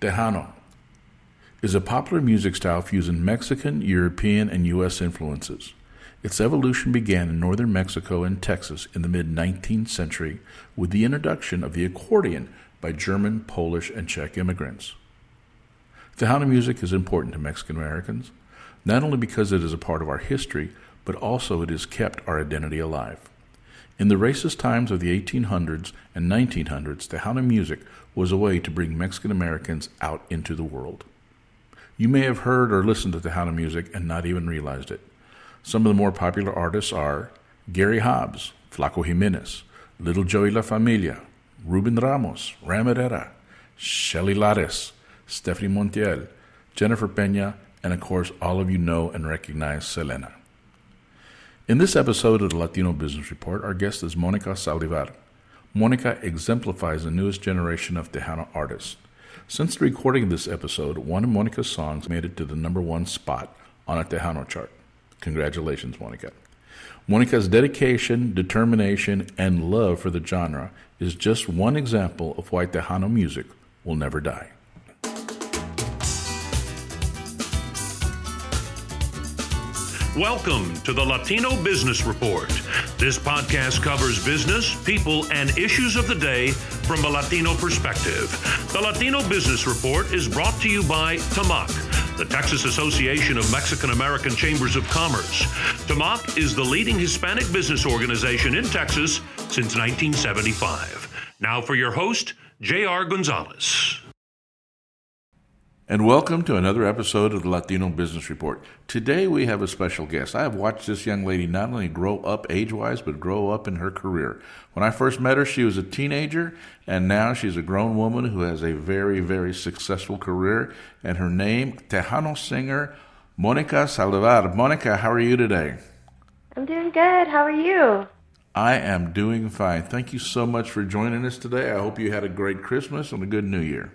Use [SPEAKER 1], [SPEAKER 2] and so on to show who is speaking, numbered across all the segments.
[SPEAKER 1] Tejano is a popular music style fusing Mexican, European, and U.S. influences. Its evolution began in northern Mexico and Texas in the mid 19th century with the introduction of the accordion by German, Polish, and Czech immigrants. Tejano music is important to Mexican Americans, not only because it is a part of our history, but also it has kept our identity alive. In the racist times of the 1800s and 1900s, Tejano music was a way to bring Mexican Americans out into the world. You may have heard or listened to Tejano music and not even realized it. Some of the more popular artists are Gary Hobbs, Flaco Jimenez, Little Joe y La Familia, Ruben Ramos, Ram Herrera, Shelly Lares, Stephanie Montiel, Jennifer Pena, and of course, all of you know and recognize Selena. In this episode of the Latino Business Report, our guest is Monica Saldivar. Monica exemplifies the newest generation of Tejano artists. Since the recording of this episode, one of Monica's songs made it to the number one spot on a Tejano chart. Congratulations, Monica. Monica's dedication, determination, and love for the genre is just one example of why Tejano music will never die.
[SPEAKER 2] Welcome to the Latino Business Report. This podcast covers business, people, and issues of the day from a Latino perspective. The Latino Business Report is brought to you by TAMAC, the Texas Association of Mexican American Chambers of Commerce. TAMAC is the leading Hispanic business organization in Texas since 1975. Now for your host, J.R. Gonzalez
[SPEAKER 1] and welcome to another episode of the Latino Business Report. Today we have a special guest. I have watched this young lady not only grow up age wise, but grow up in her career. When I first met her, she was a teenager, and now she's a grown woman who has a very, very successful career. And her name, Tejano singer Monica Saldivar. Monica, how are you today?
[SPEAKER 3] I'm doing good. How are you?
[SPEAKER 1] I am doing fine. Thank you so much for joining us today. I hope you had a great Christmas and a good New Year.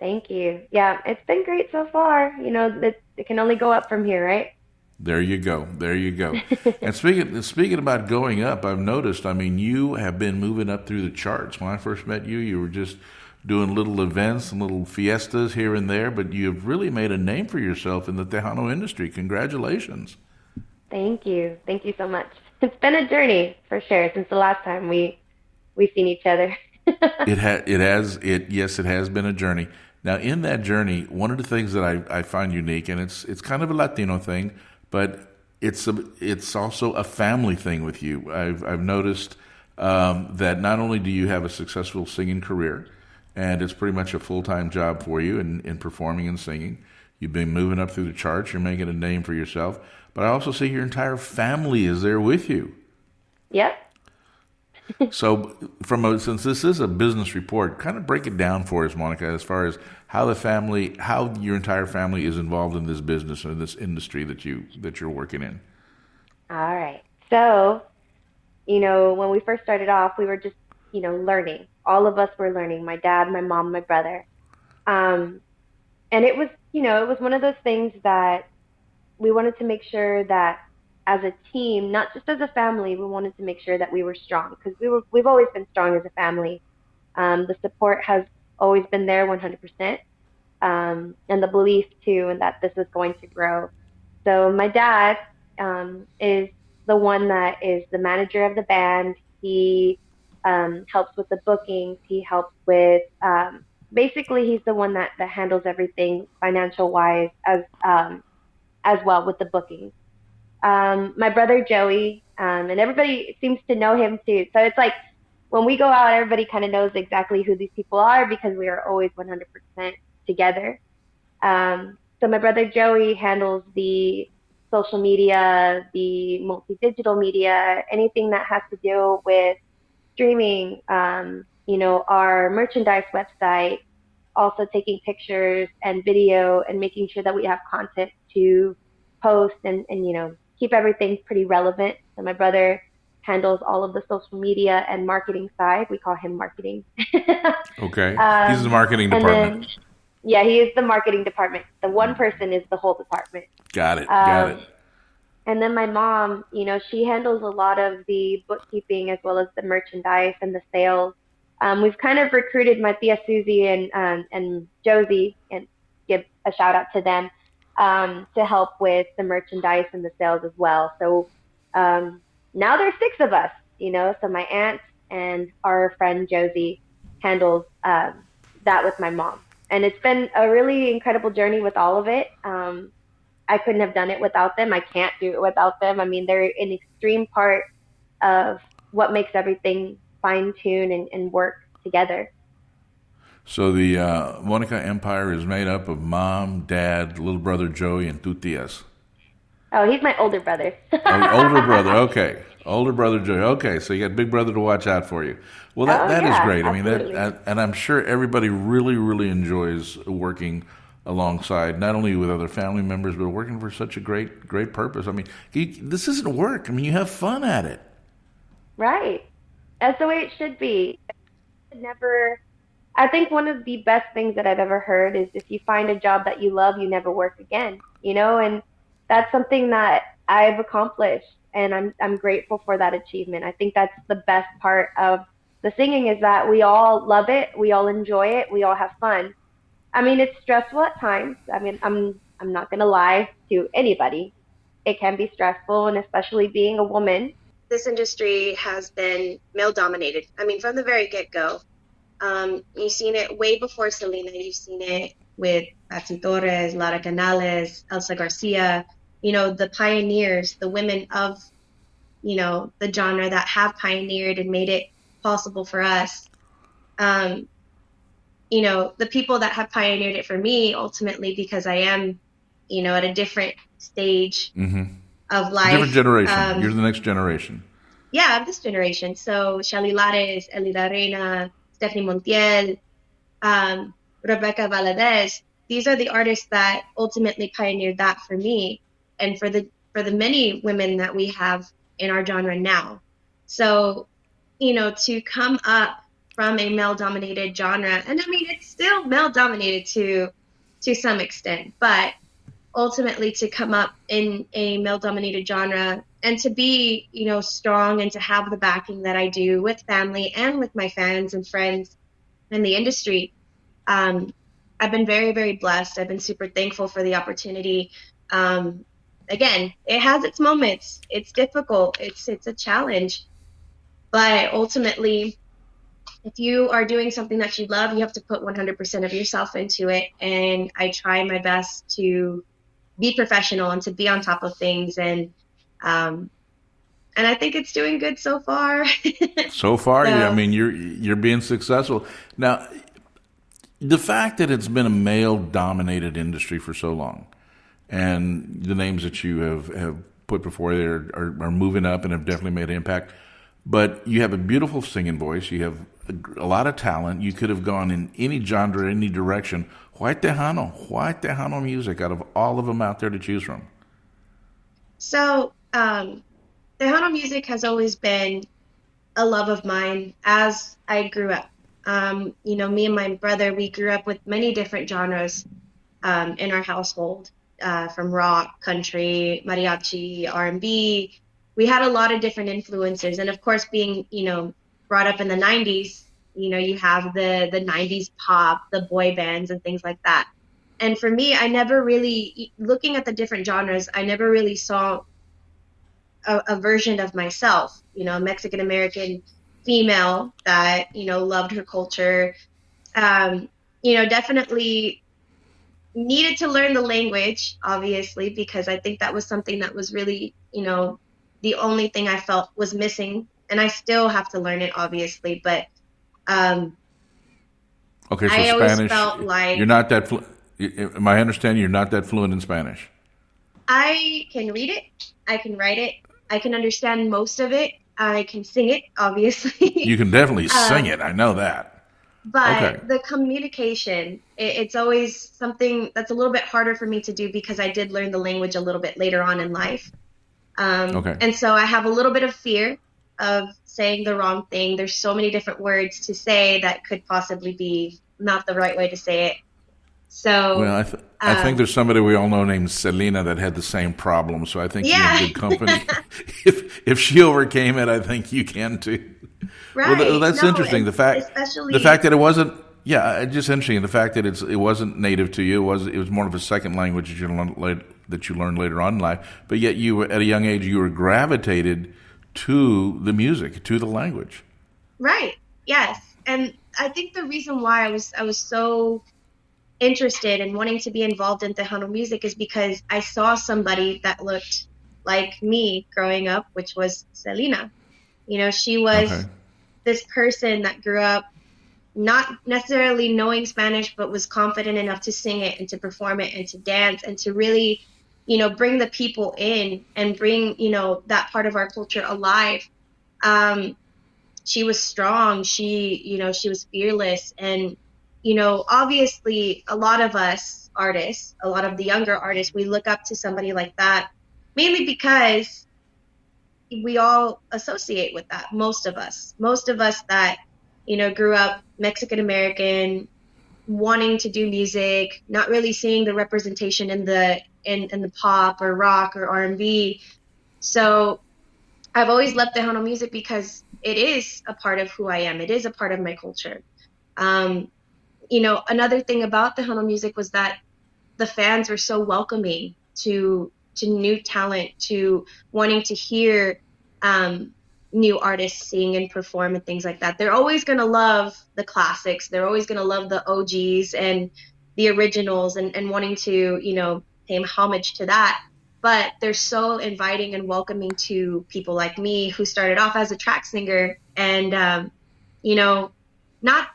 [SPEAKER 3] Thank you. Yeah, it's been great so far. You know, it, it can only go up from here, right?
[SPEAKER 1] There you go. There you go. and speaking speaking about going up, I've noticed. I mean, you have been moving up through the charts. When I first met you, you were just doing little events and little fiestas here and there, but you've really made a name for yourself in the Tejano industry. Congratulations.
[SPEAKER 3] Thank you. Thank you so much. It's been a journey for sure since the last time we we've seen each other.
[SPEAKER 1] it has it has it yes, it has been a journey. Now, in that journey, one of the things that I, I find unique, and it's it's kind of a Latino thing, but it's a, it's also a family thing with you. I've I've noticed um, that not only do you have a successful singing career, and it's pretty much a full time job for you in, in performing and singing. You've been moving up through the charts. You're making a name for yourself. But I also see your entire family is there with you.
[SPEAKER 3] Yep
[SPEAKER 1] so, from a, since this is a business report, kind of break it down for us, Monica, as far as how the family, how your entire family is involved in this business or this industry that you that you're working in.
[SPEAKER 3] All right. So, you know, when we first started off, we were just, you know, learning. All of us were learning. My dad, my mom, my brother, um, and it was, you know, it was one of those things that we wanted to make sure that as a team, not just as a family, we wanted to make sure that we were strong because we were we've always been strong as a family. Um, the support has always been there 100%, um, and the belief too, and that this is going to grow. So my dad um, is the one that is the manager of the band. He um, helps with the bookings. He helps with um, basically he's the one that, that handles everything financial wise as um, as well with the bookings um, my brother Joey, um, and everybody seems to know him too. So it's like when we go out, everybody kind of knows exactly who these people are because we are always 100% together. Um, so my brother Joey handles the social media, the multi-digital media, anything that has to do with streaming, um, you know, our merchandise website, also taking pictures and video and making sure that we have content to post and, and you know, keep everything pretty relevant. So my brother handles all of the social media and marketing side. We call him marketing.
[SPEAKER 1] okay. Um, He's the marketing department. Then,
[SPEAKER 3] yeah, he is the marketing department. The one person is the whole department.
[SPEAKER 1] Got it. Got um, it.
[SPEAKER 3] And then my mom, you know, she handles a lot of the bookkeeping as well as the merchandise and the sales. um, we've kind of recruited my tia Susie and um, and Josie, and give a shout out to them um, to help with the merchandise and the sales as well. So um, now there's six of us, you know. So my aunt and our friend Josie handles um, that with my mom, and it's been a really incredible journey with all of it. Um, I couldn't have done it without them. I can't do it without them. I mean, they're an extreme part of what makes everything fine tune and, and work together.
[SPEAKER 1] So the uh, Monica Empire is made up of mom, dad, little brother Joey, and two tias.
[SPEAKER 3] Oh, he's my older brother.
[SPEAKER 1] oh, older brother. Okay, older brother Joey. Okay, so you got big brother to watch out for you. Well, that,
[SPEAKER 3] oh,
[SPEAKER 1] that
[SPEAKER 3] yeah,
[SPEAKER 1] is great.
[SPEAKER 3] Absolutely.
[SPEAKER 1] I mean, that, and I'm sure everybody really, really enjoys working alongside not only with other family members, but working for such a great, great purpose. I mean, you, this isn't work. I mean, you have fun at it.
[SPEAKER 3] Right. That's the way it should be. Never. I think one of the best things that I've ever heard is if you find a job that you love, you never work again. You know, and that's something that I've accomplished, and I'm I'm grateful for that achievement. I think that's the best part of the singing is that we all love it, we all enjoy it, we all have fun. I mean, it's stressful at times. I mean, I'm I'm not gonna lie to anybody. It can be stressful, and especially being a woman,
[SPEAKER 4] this industry has been male dominated. I mean, from the very get go. Um, you've seen it way before Selena. You've seen it with Patsy Torres, Laura Canales, Elsa Garcia, you know, the pioneers, the women of, you know, the genre that have pioneered and made it possible for us. Um, you know, the people that have pioneered it for me ultimately because I am, you know, at a different stage
[SPEAKER 1] mm-hmm.
[SPEAKER 4] of life.
[SPEAKER 1] Different generation. Um, You're the next generation.
[SPEAKER 4] Yeah, of this generation. So Shelly Lares, Elida Reyna, Stephanie Montiel, um, Rebecca Valadez. These are the artists that ultimately pioneered that for me and for the for the many women that we have in our genre now. So, you know, to come up from a male dominated genre, and I mean it's still male dominated to to some extent, but ultimately to come up in a male dominated genre and to be you know strong and to have the backing that i do with family and with my fans and friends in the industry um, i've been very very blessed. I've been super thankful for the opportunity. Um, again it has its moments. It's difficult. It's it's a challenge. But ultimately if you are doing something that you love you have to put 100% of yourself into it. And i try my best to be professional and to be on top of things and um, and I think it's doing good so far.
[SPEAKER 1] so far, so, yeah, I mean you're you're being successful. Now, the fact that it's been a male dominated industry for so long, and the names that you have have put before there are, are moving up and have definitely made an impact. But you have a beautiful singing voice. You have a, a lot of talent. You could have gone in any genre, any direction. Why Tejano? Why Tejano music out of all of them out there to choose from?
[SPEAKER 4] So, um, Tejano music has always been a love of mine as I grew up. Um, you know, me and my brother, we grew up with many different genres um, in our household, uh, from rock, country, mariachi, R&B. We had a lot of different influences, and of course, being you know brought up in the '90s, you know, you have the the 90s pop, the boy bands and things like that. And for me, I never really looking at the different genres, I never really saw a, a version of myself, you know, a Mexican American female that, you know, loved her culture. Um, you know, definitely needed to learn the language, obviously, because I think that was something that was really, you know, the only thing I felt was missing. And I still have to learn it, obviously, but um,
[SPEAKER 1] okay, so
[SPEAKER 4] I
[SPEAKER 1] Spanish.
[SPEAKER 4] felt like
[SPEAKER 1] you're not that. Flu- am I understanding? You're not that fluent in Spanish.
[SPEAKER 4] I can read it. I can write it. I can understand most of it. I can sing it, obviously.
[SPEAKER 1] you can definitely sing um, it. I know that.
[SPEAKER 4] But okay. the communication, it, it's always something that's a little bit harder for me to do because I did learn the language a little bit later on in life. Um, okay. And so I have a little bit of fear of saying the wrong thing. There's so many different words to say that could possibly be not the right way to say it. So
[SPEAKER 1] well, I, th- um, I think um, there's somebody we all know named Selena that had the same problem. So I think
[SPEAKER 4] yeah.
[SPEAKER 1] you're in good company. if if she overcame it, I think you can too.
[SPEAKER 4] Right.
[SPEAKER 1] Well, th- that's
[SPEAKER 4] No,
[SPEAKER 1] interesting. The fact, the fact that it wasn't, yeah, just interesting. The fact that it's it wasn't native to you it was it was more of a second language that you learned later, that you learned later on in life. But yet, you were at a young age, you were gravitated to the music, to the language.
[SPEAKER 4] Right. Yes. And I think the reason why I was I was so interested in wanting to be involved in Tejano music is because I saw somebody that looked like me growing up, which was Selena. You know, she was
[SPEAKER 1] Okay.
[SPEAKER 4] this person that grew up not necessarily knowing Spanish, but was confident enough to sing it and to perform it and to dance and to really, you know, bring the people in and bring, you know, that part of our culture alive. Um, she was strong. She, you know, she was fearless. And, you know, obviously a lot of us artists, a lot of the younger artists, we look up to somebody like that, mainly because we all associate with that. Most of us, most of us that, you know, grew up Mexican American, wanting to do music, not really seeing the representation in the in, in the pop or rock or R and B. So I've always loved the Tejano music because it is a part of who I am. It is a part of my culture. Um, you know, another thing about Tejano music was that the fans were so welcoming to to new talent, to wanting to hear um, new artists sing and perform and things like that. They're always to love the classics. They're always to love the OGs and the originals and, and wanting to, you know, pay homage to that. But they're so inviting and welcoming to people like me who started off as a track singer. And, um, you know, not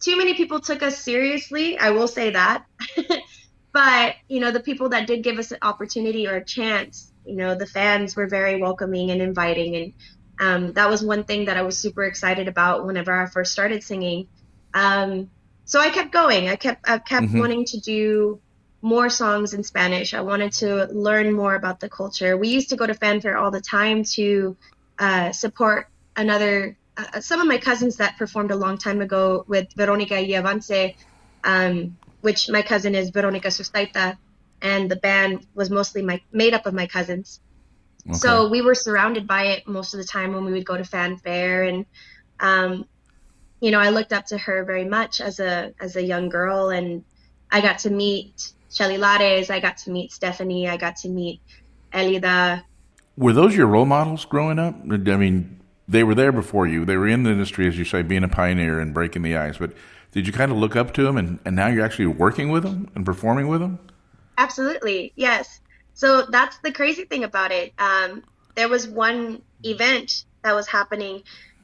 [SPEAKER 4] too many people took us seriously. I will say that. but, you know, the people that did give us an opportunity or a chance, you know, the fans were very welcoming and inviting. And um, that was one thing that I was super excited about whenever I first started singing. Um, so I kept going. I kept I kept
[SPEAKER 1] Mhm.
[SPEAKER 4] wanting to do more songs in Spanish. I wanted to learn more about the culture. We used to go to fanfare all the time to uh, support another. Uh, some of my cousins that performed a long time ago with Veronica y Avance, um, which my cousin is Veronica Sustaita, and the band was mostly my made up of my cousins. So we were surrounded by it most of the time when we would go to fanfare, and um, you know, I looked up to her very much as a as a young girl, and I got to meet Shelly Lares, I got to meet Stephanie, I got to meet Elida.
[SPEAKER 1] Were those your role models growing up? I mean, they were there before you. They were in the industry, as you say, being a pioneer and breaking the ice. But did you kind of look up to them, and, and now you're actually working with them and performing with them?
[SPEAKER 4] Absolutely, yes. So that's the crazy thing about it. Um, there was one event that was happening,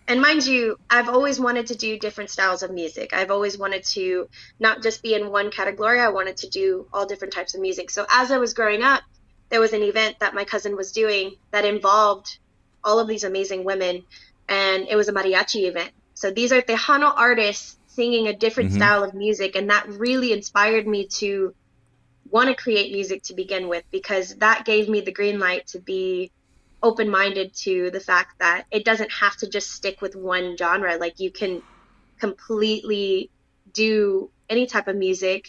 [SPEAKER 4] and mind you, I've always wanted to do different styles of music. I've always wanted to not just be in one category. I wanted to do all different types of music. So as I was growing up, there was an event that my cousin was doing that involved all of these amazing women, and it was a mariachi event. So these are Tejano artists singing a different
[SPEAKER 1] Mhm.
[SPEAKER 4] style of music, and that really inspired me to want to create music to begin with because that gave me the green light to be open minded to the fact that it doesn't have to just stick with one genre. Like you can completely do any type of music,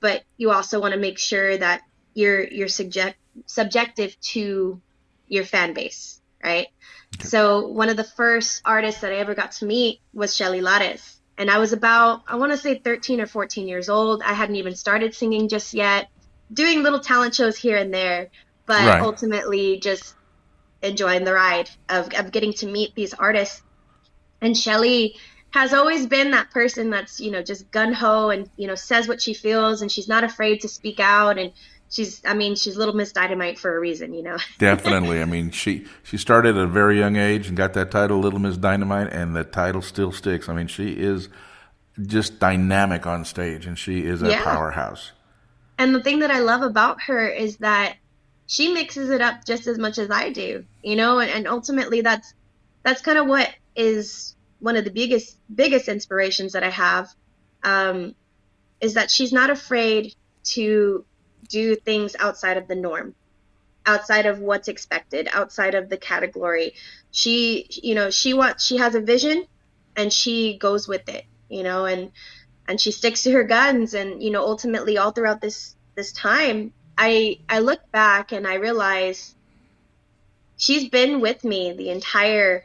[SPEAKER 4] but you also want to make sure that you're you're subject subjective to your fan base, right? So one of the first artists that I ever got to meet was Shelly Lares. And I was about, I want to say 13 or 14 years old. I hadn't even started singing just yet, doing little talent shows here and there, but
[SPEAKER 1] Right.
[SPEAKER 4] ultimately just enjoying the ride of, of getting to meet these artists. And Shelly has always been that person that's, you know, just gun ho and, you know, says what she feels and she's not afraid to speak out. And she's, I mean, she's little Miss Dynamite for a reason, you know?
[SPEAKER 1] Definitely. I mean, she she started at a very young age and got that title, Little Miss Dynamite, and the title still sticks. I mean, she is just dynamic on stage, and she is a
[SPEAKER 4] Yeah.
[SPEAKER 1] powerhouse.
[SPEAKER 4] And the thing that I love about her is that she mixes it up just as much as I do, you know, and, and ultimately that's that's kind of what is one of the biggest biggest inspirations that I have um, is that she's not afraid to do things outside of the norm, outside of what's expected, outside of the category. She, you know, she wants she has a vision, and she goes with it, you know, and and she sticks to her guns and you know ultimately all throughout this this time i i look back and i realize she's been with me the entire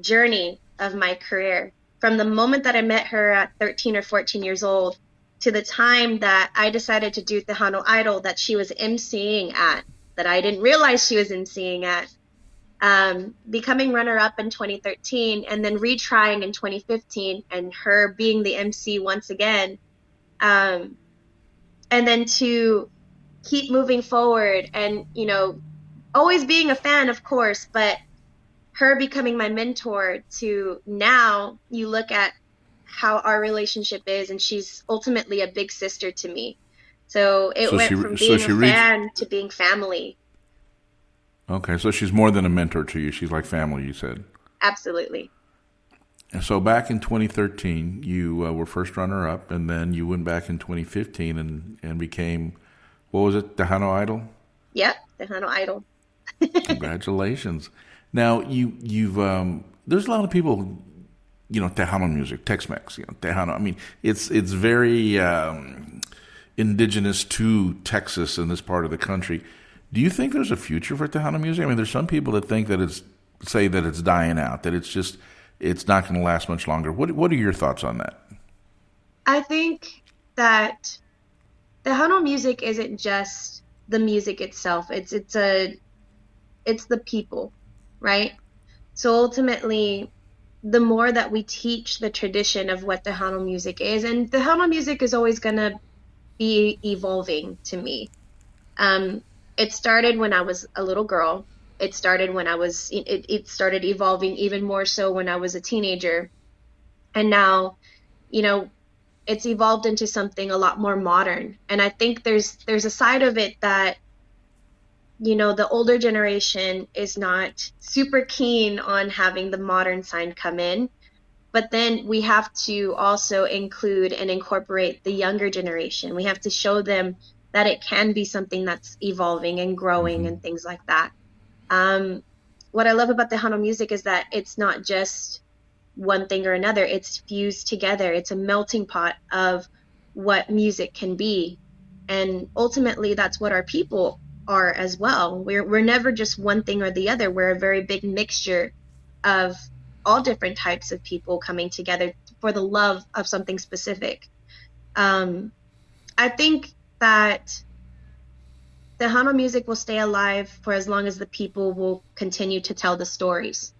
[SPEAKER 4] journey of my career. From the moment that I met her at 13 or 14 years old to the time that I decided to do the Tejano Idol that she was emceeing at, that I didn't realize she was emceeing at, um, becoming runner up in 2013 and then retrying in 2015 and her being the MC once again. Um, and then to keep moving forward and, you know, always being a fan, of course, but her becoming my mentor to now you look at how our relationship is and she's ultimately a big sister to me. So it so went she, from being so a reached... fan to being family.
[SPEAKER 1] Okay, so she's more than a mentor to you. She's like family, you said.
[SPEAKER 4] Absolutely.
[SPEAKER 1] And so back in 2013, you uh, were first runner up, and then you went back in 2015 and, and became, what was it, Tejano Idol?
[SPEAKER 4] Yep, Tejano Idol.
[SPEAKER 1] Congratulations. Now, you, you've, um, there's a lot of people, you know, Tejano music, Tex-Mex, you know, Tejano. I mean, it's, it's very um, indigenous to Texas and this part of the country. Do you think there's a future for Tejano music? I mean, there's some people that think that it's say that it's dying out, that it's just it's not going to last much longer. What what are your thoughts on that?
[SPEAKER 4] I think that Tejano music isn't just the music itself. It's it's a it's the people, right? So ultimately, the more that we teach the tradition of what the Tejano music is, and the Tejano music is always going to be evolving to me. Um, it started when I was a little girl. It started when I was it, it started evolving even more so when I was a teenager. And now, you know, it's evolved into something a lot more modern. And I think there's there's a side of it that you know, the older generation is not super keen on having the modern sign come in. But then we have to also include and incorporate the younger generation. We have to show them that it can be something that's evolving and growing mm-hmm. and things like that. Um, what I love about Tejano music is that it's not just one thing or another, it's fused together. It's a melting pot of what music can be. And ultimately, that's what our people are as well. We're, we're never just one thing or the other. We're a very big mixture of all different types of people coming together for the love of something specific. Um, I think that Tejano music will stay alive for as long as the people will continue to tell the stories.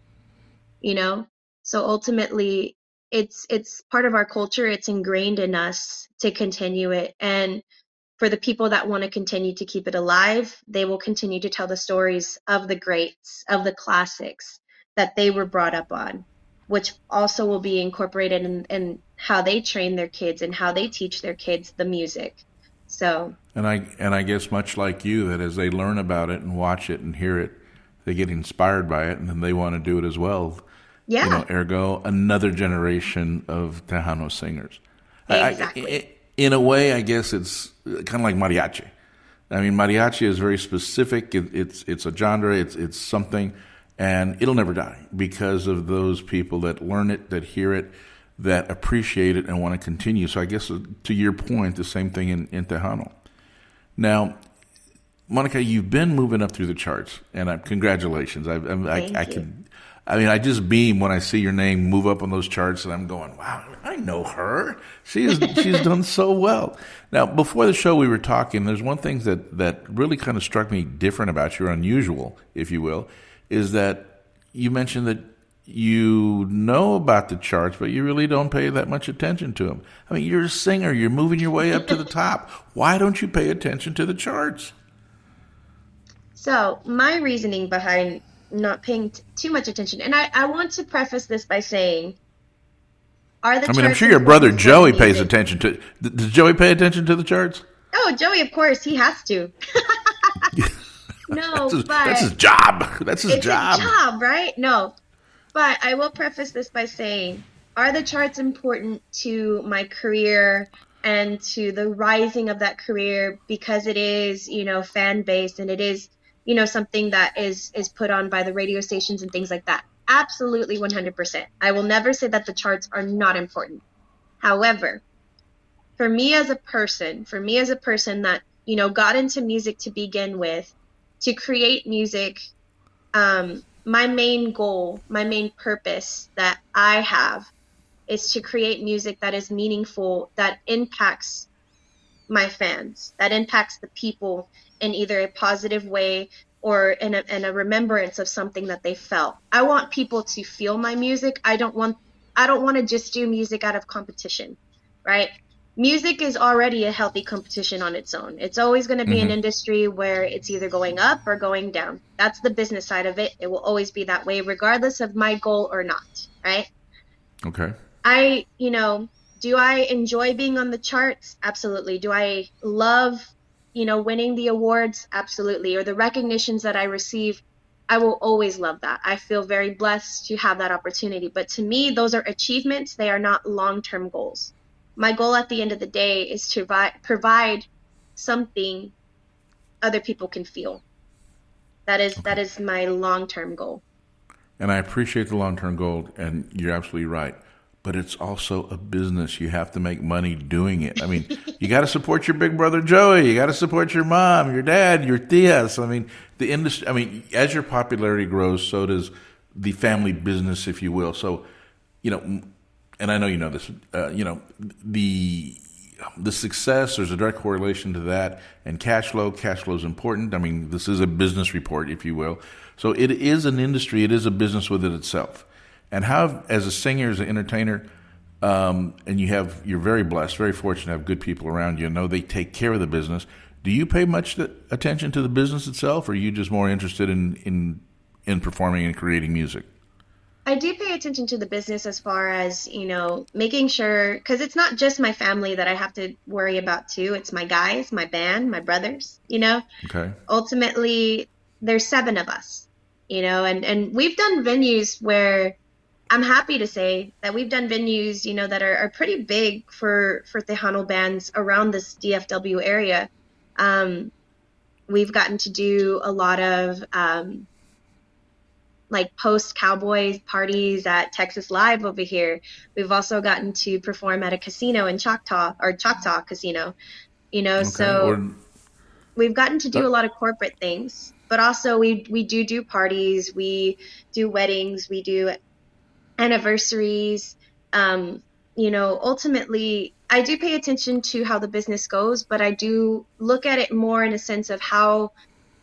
[SPEAKER 4] You know? So ultimately it's it's part of our culture, it's ingrained in us to continue it. And for the people that want to continue to keep it alive, they will continue to tell the stories of the greats, of the classics that they were brought up on, which also will be incorporated in, in how they train their kids and how they teach their kids the music. So
[SPEAKER 1] and I and I guess much like you, that as they learn about it and watch it and hear it, they get inspired by it, and then they want to do it as well.
[SPEAKER 4] Yeah.
[SPEAKER 1] You know, ergo another generation of Tejano singers.
[SPEAKER 4] Exactly.
[SPEAKER 1] I, I, in a way, I guess it's kind of like mariachi. I mean, mariachi is very specific. It, it's it's a genre. It's it's something, and it'll never die because of those people that learn it, that hear it, that appreciate it and want to continue. So I guess uh, to your point, the same thing in, in Tejano. Now, Monica, you've been moving up through the charts, and I, congratulations. I, I, I, I can, I mean, I just beam when I see your name move up on those charts, and I'm going, "Wow, I know her. She She's she's done so well." Now, before the show, we were talking. There's one thing that that really kind of struck me different about you, or unusual, if you will, is that you mentioned that you know about the charts, but you really don't pay that much attention to them. I mean, you're a singer, you're moving your way up to the top. Why don't you pay attention to the charts?
[SPEAKER 4] So, my reasoning behind not paying t- too much attention, and I, I want to preface this by saying,
[SPEAKER 1] are the I mean, I'm sure your brother Joey pays attention to. Does Joey pay attention to the charts?
[SPEAKER 4] Oh, Joey, of course, he has to. no,
[SPEAKER 1] that's his,
[SPEAKER 4] but
[SPEAKER 1] that's his job. That's his
[SPEAKER 4] it's
[SPEAKER 1] job.
[SPEAKER 4] His job, right? No, but I will preface this by saying, are the charts important to my career and to the rising of that career because it is, you know, fan based and it is, you know, something that is is put on by the radio stations and things like that. Absolutely 100%. I will never say that the charts are not important. However, for me as a person, for me as a person that, you know, got into music to begin with, to create music um, my main goal, my main purpose that I have is to create music that is meaningful, that impacts my fans, that impacts the people in either a positive way or in a, in a remembrance of something that they felt. I want people to feel my music. I don't want I don't want to just do music out of competition, right? Music is already a healthy competition on its own. It's always going to be mm-hmm. an industry where it's either going up or going down. That's the business side of it. It will always be that way, regardless of my goal or not, right?
[SPEAKER 1] Okay.
[SPEAKER 4] I, you know, do I enjoy being on the charts? Absolutely. Do I love, you know, winning the awards? Absolutely. Or the recognitions that I receive? I will always love that. I feel very blessed to have that opportunity. But to me, those are achievements. They are not long term goals. My goal at the end of the day is to provide something other people can feel. That is okay. that is my long term goal.
[SPEAKER 1] And I appreciate the long term goal, and you're absolutely right but it's also a business. You have to make money doing it. I mean, you got to support your big brother Joey. You got to support your mom, your dad, your tias. I mean, the industry. I mean, as your popularity grows, so does the family business, if you will. So, you know, and I know you know this. Uh, you know, the the success. There's a direct correlation to that and cash flow. Cash flow is important. I mean, this is a business report, if you will. So it is an industry. It is a business within itself and how as a singer as an entertainer um, and you have you're very blessed very fortunate to have good people around you know they take care of the business do you pay much attention to the business itself or are you just more interested in in in performing and creating music
[SPEAKER 4] I do pay attention to the business as far as, you know, making sure, because it's not just my family that I have to worry about too. It's my guys, my band, my brothers, you know?
[SPEAKER 1] Okay.
[SPEAKER 4] Ultimately, there's seven of us, you know, and, and we've done venues where I'm happy to say that we've done venues, you know, that are, are pretty big for for Tejano bands around this DFW area. Um, we've gotten to do a lot of um, like post cowboy parties at Texas Live over here. We've also gotten to perform at a casino in Choctaw or Choctaw Casino. You know, okay. so or, we've gotten to do a lot of corporate things, but also we we do do parties, we do weddings, we do anniversaries. Um, you know, ultimately, I do pay attention to how the business goes, but I do look at it more in a sense of how,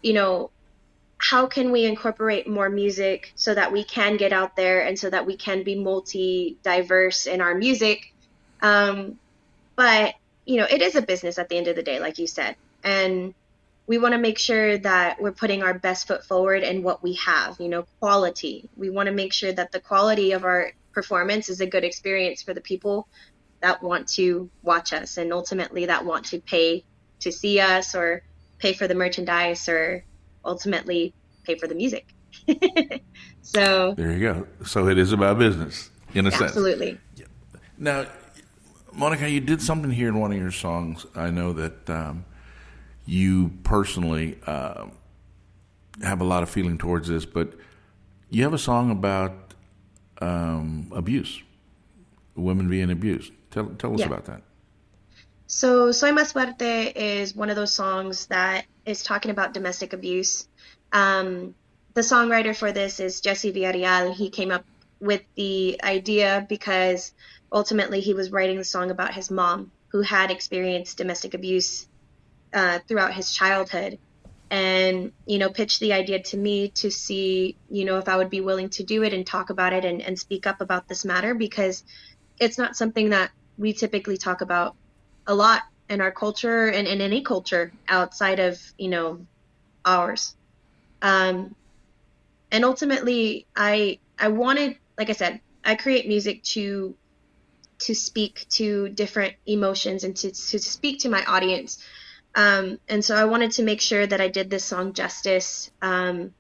[SPEAKER 4] you know, how can we incorporate more music so that we can get out there and so that we can be multi diverse in our music. Um, but, you know, it is a business at the end of the day, like you said. And we want to make sure that we're putting our best foot forward in what we have, you know, quality. We want to make sure that the quality of our performance is a good experience for the people that want to watch us and ultimately that want to pay to see us or pay for the merchandise or ultimately pay for the music. so
[SPEAKER 1] there you go. So it is about business in a
[SPEAKER 4] absolutely.
[SPEAKER 1] sense.
[SPEAKER 4] Absolutely.
[SPEAKER 1] Now, Monica, you did something here in one of your songs. I know that um, you personally uh, have a lot of feeling towards this, but you have a song about um, abuse, women being abused. Tell, tell us yeah. about that.
[SPEAKER 4] So, Soy Más Fuerte is one of those songs that is talking about domestic abuse. Um, the songwriter for this is Jesse Villarreal. He came up with the idea because ultimately he was writing the song about his mom who had experienced domestic abuse uh, throughout his childhood and you know pitched the idea to me to see you know if i would be willing to do it and talk about it and, and speak up about this matter because it's not something that we typically talk about a lot in our culture and in any culture outside of you know ours. Um, and ultimately i i wanted like i said i create music to to speak to different emotions and to, to speak to my audience um, and so I wanted to make sure that I did this song justice. Um,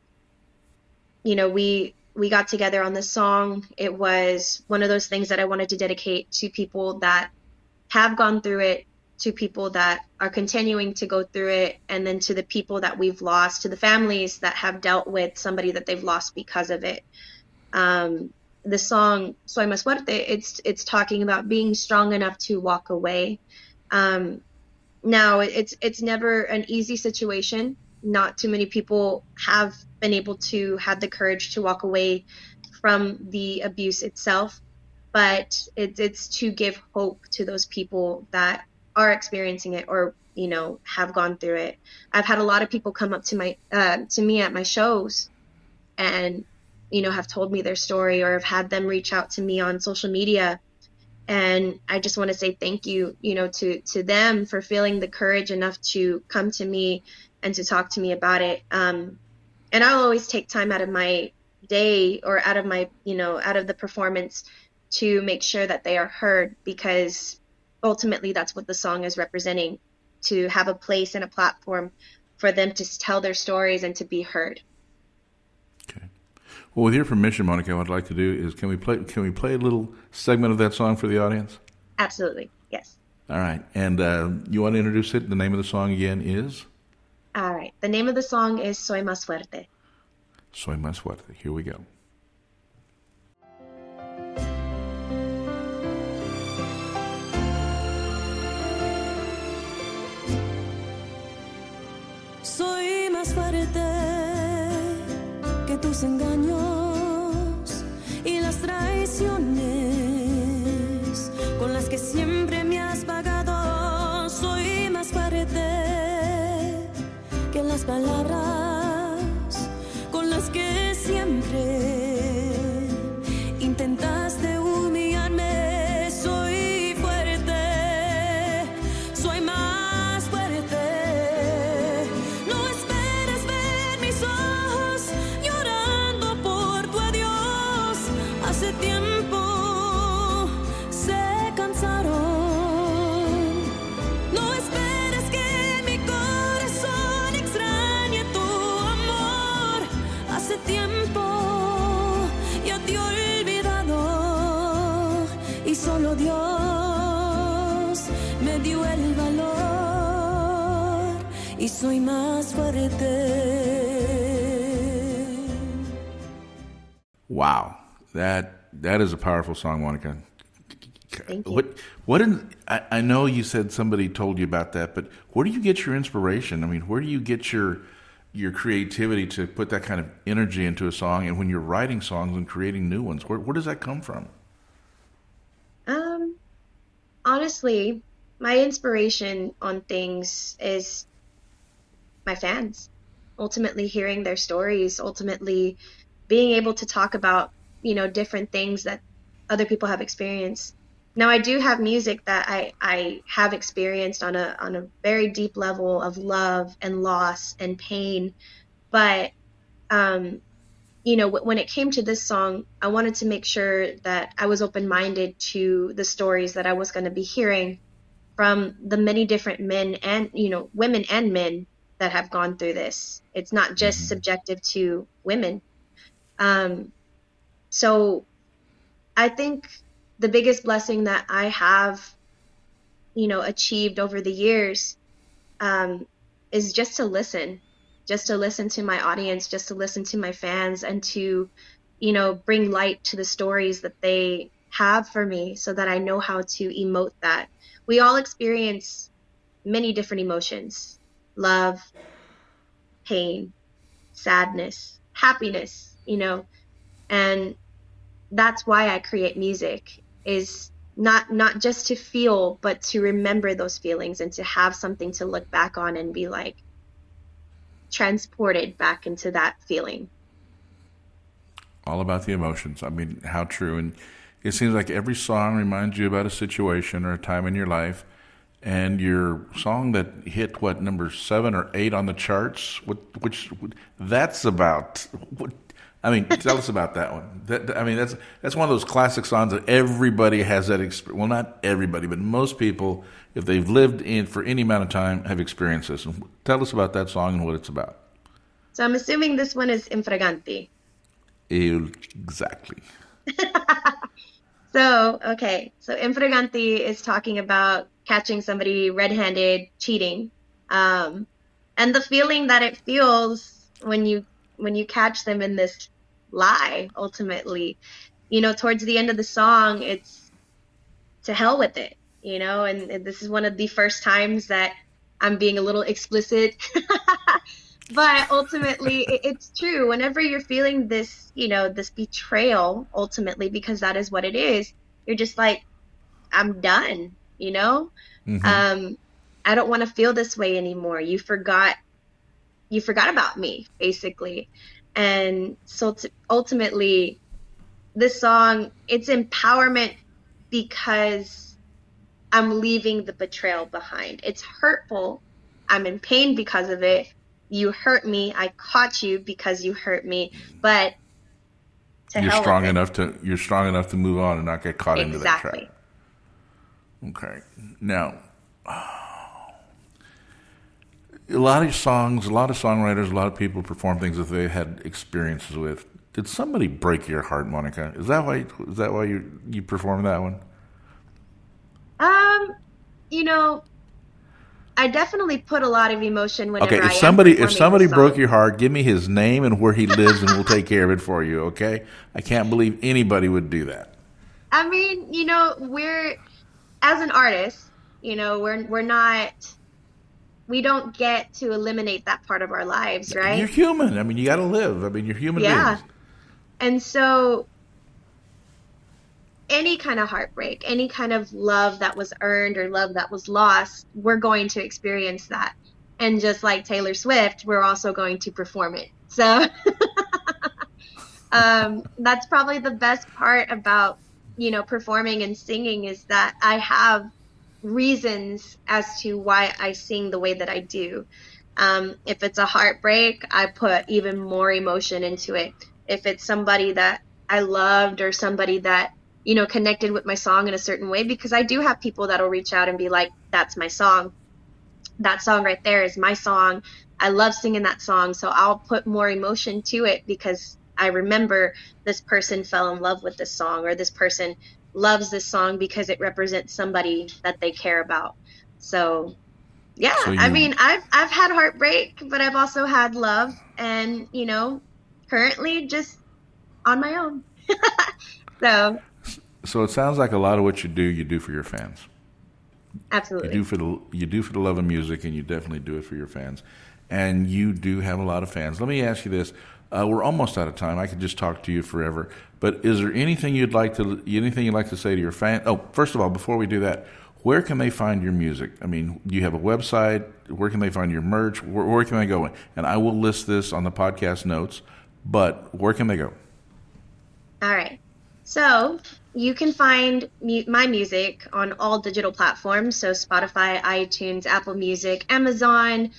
[SPEAKER 4] you know, we we got together on this song. It was one of those things that I wanted to dedicate to people that have gone through it, to people that are continuing to go through it, and then to the people that we've lost, to the families that have dealt with somebody that they've lost because of it. Um, the song "Soy Más Fuerte" it's it's talking about being strong enough to walk away. Um, now it's it's never an easy situation. Not too many people have been able to have the courage to walk away from the abuse itself but it, it's to give hope to those people that are experiencing it or you know have gone through it. I've had a lot of people come up to my uh, to me at my shows and you know have told me their story or have had them reach out to me on social media and i just want to say thank you you know to to them for feeling the courage enough to come to me and to talk to me about it um, and i'll always take time out of my day or out of my you know out of the performance to make sure that they are heard because ultimately that's what the song is representing to have a place and a platform for them to tell their stories and to be heard.
[SPEAKER 1] Okay. Well, with your permission, Monica, what I'd like to do is can we play can we play a little segment of that song for the audience?
[SPEAKER 4] Absolutely. Yes.
[SPEAKER 1] All right. And uh, you want to introduce it? The name of the song again is?
[SPEAKER 4] All right. The name of the song is Soy Más Fuerte.
[SPEAKER 1] Soy Más Fuerte. Here we go.
[SPEAKER 5] Soy más fuerte que tus engaños palabras con las que siempre intentaste y soy más fuerte.
[SPEAKER 1] Wow, that that is a powerful song, Monica.
[SPEAKER 4] Thank you.
[SPEAKER 1] What what in, I, I know you said somebody told you about that, but where do you get your inspiration? I mean, where do you get your your creativity to put that kind of energy into a song and when you're writing songs and creating new ones where, where does that come from
[SPEAKER 4] um honestly my inspiration on things is my fans. Ultimately, hearing their stories, ultimately being able to talk about, you know, different things that other people have experienced. Now, I do have music that I, I have experienced on a on a very deep level of love and loss and pain, but um, you know, when it came to this song, I wanted to make sure that I was open minded to the stories that I was going to be hearing from the many different men and you know women and men that have gone through this. It's not just mm-hmm. subjective to women. Um, so I think the biggest blessing that I have, you know, achieved over the years um, is just to listen, just to listen to my audience, just to listen to my fans, and to, you know, bring light to the stories that they have for me so that I know how to emote that. We all experience many different emotions love, pain, sadness, happiness, you know. And that's why I create music is not not just to feel but to remember those feelings and to have something to look back on and be like transported back into that feeling.
[SPEAKER 1] All about the emotions. I mean, how true and it seems like every song reminds you about a situation or a time in your life and your song that hit what number seven or eight on the charts, what, which that's about. What, I mean, tell us about that one. That, I mean, that's that's one of those classic songs that everybody has that experience. Well, not everybody, but most people, if they've lived in for any amount of time, have experienced this. And tell us about that song and what it's about.
[SPEAKER 4] So I'm assuming this one is Infraganti.
[SPEAKER 1] Exactly.
[SPEAKER 4] so okay, so Infraganti is talking about catching somebody red-handed cheating. Um, and the feeling that it feels when you when you catch them in this lie ultimately you know towards the end of the song it's to hell with it you know? And, and this is one of the first times that i'm being a little explicit but ultimately, it, it's true. Whenever you're feeling this, you know, this betrayal, ultimately, because that is what it is, you're just like, I'm done. You know,
[SPEAKER 1] Mhm.
[SPEAKER 4] um, I don't want to feel this way anymore. You forgot, you forgot about me, basically. And so t- ultimately, this song, it's empowerment because I'm leaving the betrayal behind. It's hurtful. I'm in pain because of it. You hurt me. I caught you because you hurt me. But
[SPEAKER 1] you're strong enough to you're strong enough to move on and not get caught into that trap. Okay. Now, a lot of songs, a lot of songwriters, a lot of people perform things that they had experiences with. Did somebody break your heart, Monica? Is that why? Is that why you you performed that one?
[SPEAKER 4] Um, you know, I definitely put a lot of emotion whenever
[SPEAKER 1] Okay, if
[SPEAKER 4] am
[SPEAKER 1] somebody if somebody broke your heart, give me his name and where he lives, and we'll take care of it for you. Okay? I can't believe anybody would do that.
[SPEAKER 4] I mean, you know, we're as an artist, you know, we're we're not we don't get to eliminate that part of our lives, right?
[SPEAKER 1] You're human. I mean, you got to live. I mean, you're human
[SPEAKER 4] Yeah.
[SPEAKER 1] beings.
[SPEAKER 4] And so any kind of heartbreak, any kind of love that was earned or love that was lost, we're going to experience that. And just like Taylor Swift, we're also going to perform it. So um, that's probably the best part about, you know, performing and singing is that I have reasons as to why I sing the way that I do. Um, if it's a heartbreak, I put even more emotion into it. If it's somebody that I loved or somebody that, you know, connected with my song in a certain way, because I do have people that'll reach out and be like, that's my song. That song right there is my song. I love singing that song. So I'll put more emotion to it because I remember this person fell in love with this song or this person loves this song because it represents somebody that they care about. So yeah,
[SPEAKER 1] So
[SPEAKER 4] I mean, I've I've had heartbreak, but I've also had love, and you know, currently just on my own. so
[SPEAKER 1] So it sounds like a lot of what you do, you do for your fans.
[SPEAKER 4] Absolutely.
[SPEAKER 1] You do for the you do for the love of music, and you definitely do it for your fans. And you do have a lot of fans. Let me ask you this: uh, We're almost out of time. I could just talk to you forever. But is there anything you'd like to anything you'd like to say to your fan? Oh, first of all, before we do that, where can they find your music? I mean, do you have a website? Where can they find your merch? Where, where can they go? And I will list this on the podcast notes. But where can they go?
[SPEAKER 4] all right. So you can find mu- my music on all digital platforms, so Spotify, iTunes, Apple Music, Amazon.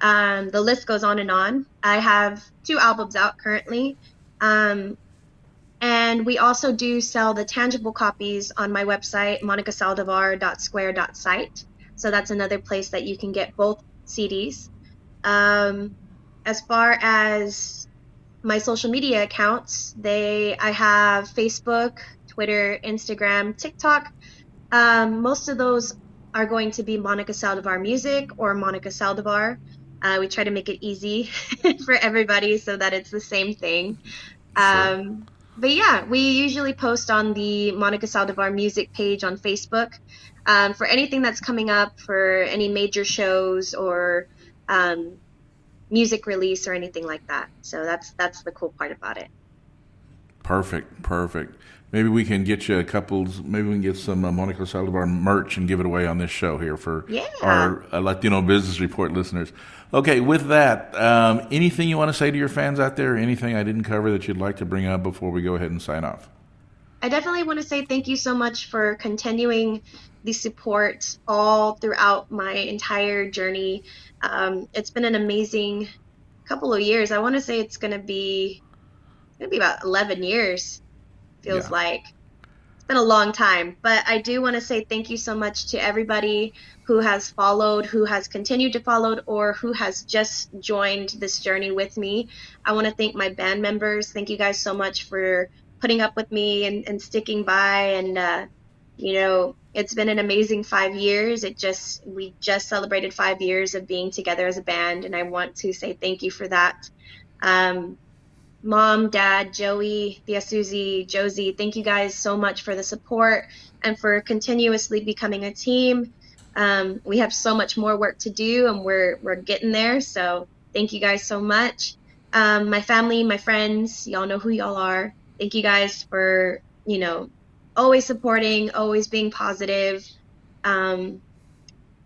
[SPEAKER 4] Um, the list goes on and on. I have two albums out currently. Um, and we also do sell the tangible copies on my website, monicasaldivar.square.site. So that's another place that you can get both CDs. Um, as far as my social media accounts, they I have Facebook, Twitter, Instagram, TikTok. Um, most of those are going to be Monica Saldivar Music or Monica Saldivar. Uh, we try to make it easy for everybody so that it's the same thing. Um, but yeah, we usually post on the Monica Saldivar music page on Facebook um, for anything that's coming up, for any major shows or um, music release or anything like that. So that's that's the cool part about it.
[SPEAKER 1] Perfect, perfect. Maybe we can get you a couple. Maybe we can get some uh, Monica Saldivar merch and give it away on this show here for
[SPEAKER 4] Yeah.
[SPEAKER 1] our uh, Latino Business Report listeners. Okay, with that, um, anything you want to say to your fans out there? Anything I didn't cover that you'd like to bring up before we go ahead and sign off?
[SPEAKER 4] I definitely want to say thank you so much for continuing the support all throughout my entire journey. Um, it's been an amazing couple of years. I want to say it's going to be going to be about 11 years. Feels
[SPEAKER 1] Yeah.
[SPEAKER 4] like it's been a long time, but I do want to say thank you so much to everybody who has followed, who has continued to follow, or who has just joined this journey with me. I want to thank my band members. Thank you guys so much for putting up with me and, and sticking by. And, uh, you know, it's been an amazing five years. It just, we just celebrated five years of being together as a band. And I want to say thank you for that. Um, Mom, Dad, Joey, Thea Susie, Josie, thank you guys so much for the support and for continuously becoming a team. Um, we have so much more work to do and we're, we're getting there. So thank you guys so much. Um, my family, my friends, y'all know who y'all are. Thank you guys for, you know, always supporting, always being positive. Um,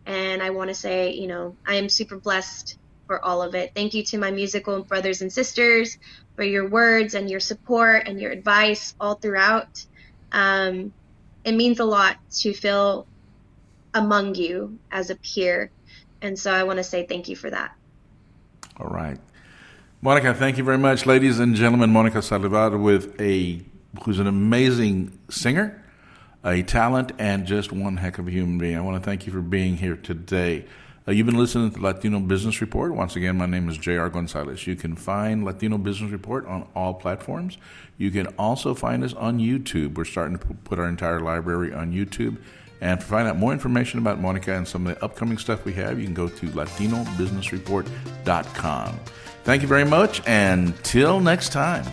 [SPEAKER 4] and I want to say, you know, I am super blessed for all of it. Thank you to my musical brothers and sisters for your words and your support and your advice all throughout. Um, it means a lot to feel among you as a peer. And so I want to say thank you for that.
[SPEAKER 1] All right. Monica, thank you very much. Ladies and gentlemen, Monica Saldivar with a who's an amazing singer, a talent, and just one heck of a human being. I want to thank you for being here today. Uh, you've been listening to Latino Business Report. Once again, my name is J.R. Gonzalez. You can find Latino Business Report on all platforms. You can also find us on YouTube. We're starting to put our entire library on YouTube. And to find out more information about Monica and some of the upcoming stuff we have, you can go to latinobusinessreport.com. Thank you very much, and till next time.